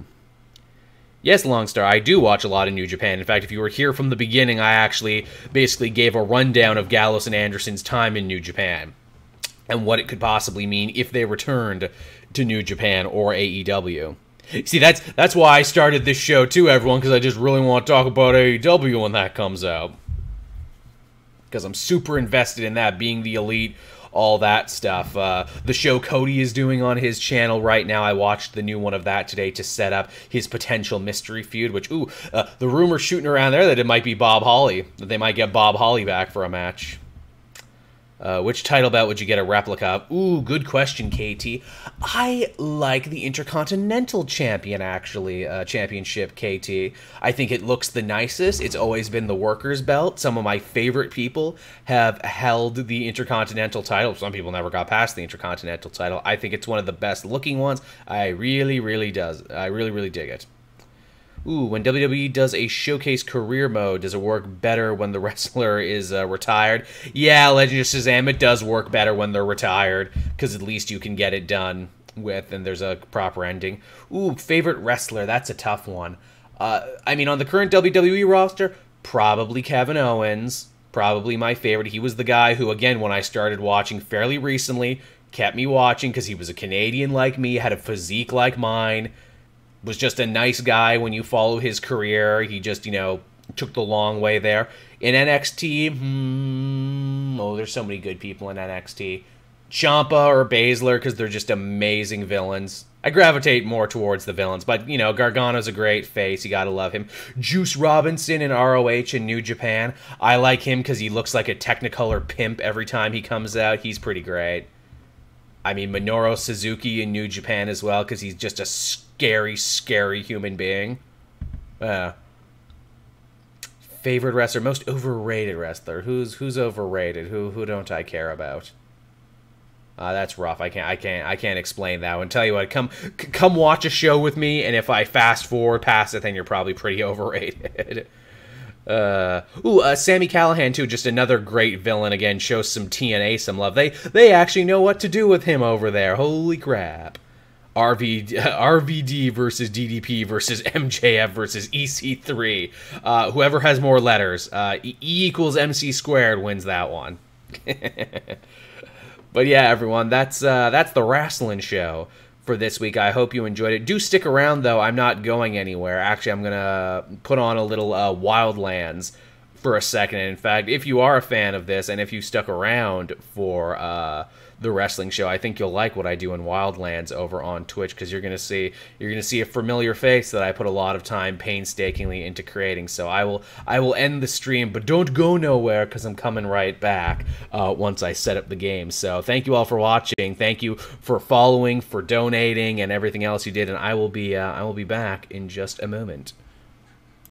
Yes, Longstar, I do watch a lot of New Japan. In fact, if you were here from the beginning, I actually basically gave a rundown of Gallows and Anderson's time in New Japan and what it could possibly mean if they returned to New Japan or AEW. See, that's that's why I started this show too, everyone, because I just really want to talk about AEW when that comes out. Because I'm super invested in that being the elite all that stuff. Uh, the show Cody is doing on his channel right now. I watched the new one of that today to set up his potential mystery feud. Which, ooh, uh, the rumor shooting around there that it might be Bob Holly. That they might get Bob Holly back for a match. Uh, which title belt would you get a replica of? Ooh, good question, KT. I like the Intercontinental Champion, actually, uh, Championship, KT. I think it looks the nicest. It's always been the workers' belt. Some of my favorite people have held the Intercontinental title. Some people never got past the Intercontinental title. I think it's one of the best looking ones. I really, really does. I really, really dig it. Ooh, when WWE does a showcase career mode, does it work better when the [laughs] wrestler is uh, retired? Yeah, Legend of Shazam, it does work better when they're retired, because at least you can get it done with, and there's a proper ending. Ooh, favorite wrestler, that's a tough one. Uh, I mean, on the current WWE roster, probably Kevin Owens, probably my favorite. He was the guy who, again, when I started watching fairly recently, kept me watching because he was a Canadian like me, had a physique like mine, was just a nice guy when you follow his career. He just, you know, took the long way there. In NXT, hmm, oh, there's so many good people in NXT. Ciampa or Baszler because they're just amazing villains. I gravitate more towards the villains, but you know, Gargano's a great face. You gotta love him. Juice Robinson in ROH in New Japan. I like him because he looks like a Technicolor pimp every time he comes out. He's pretty great. I mean, Minoru Suzuki in New Japan as well because he's just a scary, scary human being. Uh, favorite wrestler, most overrated wrestler. Who's who's overrated? Who who don't I care about? Uh, that's rough. I can't. I can't. I can't explain that one. Tell you what, come come watch a show with me, and if I fast forward past it, then you're probably pretty [laughs] overrated. uh, ooh, uh, Sami Callihan too. Just another great villain. Again, shows some TNA some love. They they actually know what to do with him over there. Holy crap! RV, [laughs] RVD versus DDP versus MJF versus EC3. Uh, whoever has more letters, uh, E equals MC squared wins that one. [laughs] But yeah, everyone, that's uh, that's the wrestling show for this week. I hope you enjoyed it. Do stick around though. I'm not going anywhere. Actually, I'm gonna put on a little uh, Wildlands for a second. And in fact, if you are a fan of this and if you stuck around for uh, the wrestling show. I think you'll like what I do in Wildlands over on Twitch because you're gonna see you're gonna see a familiar face that I put a lot of time painstakingly into creating. So I will I will end the stream, but don't go nowhere because I'm coming right back uh, once I set up the game. So thank you all for watching. Thank you for following, for donating, and everything else you did. And I will be uh, I will be back in just a moment.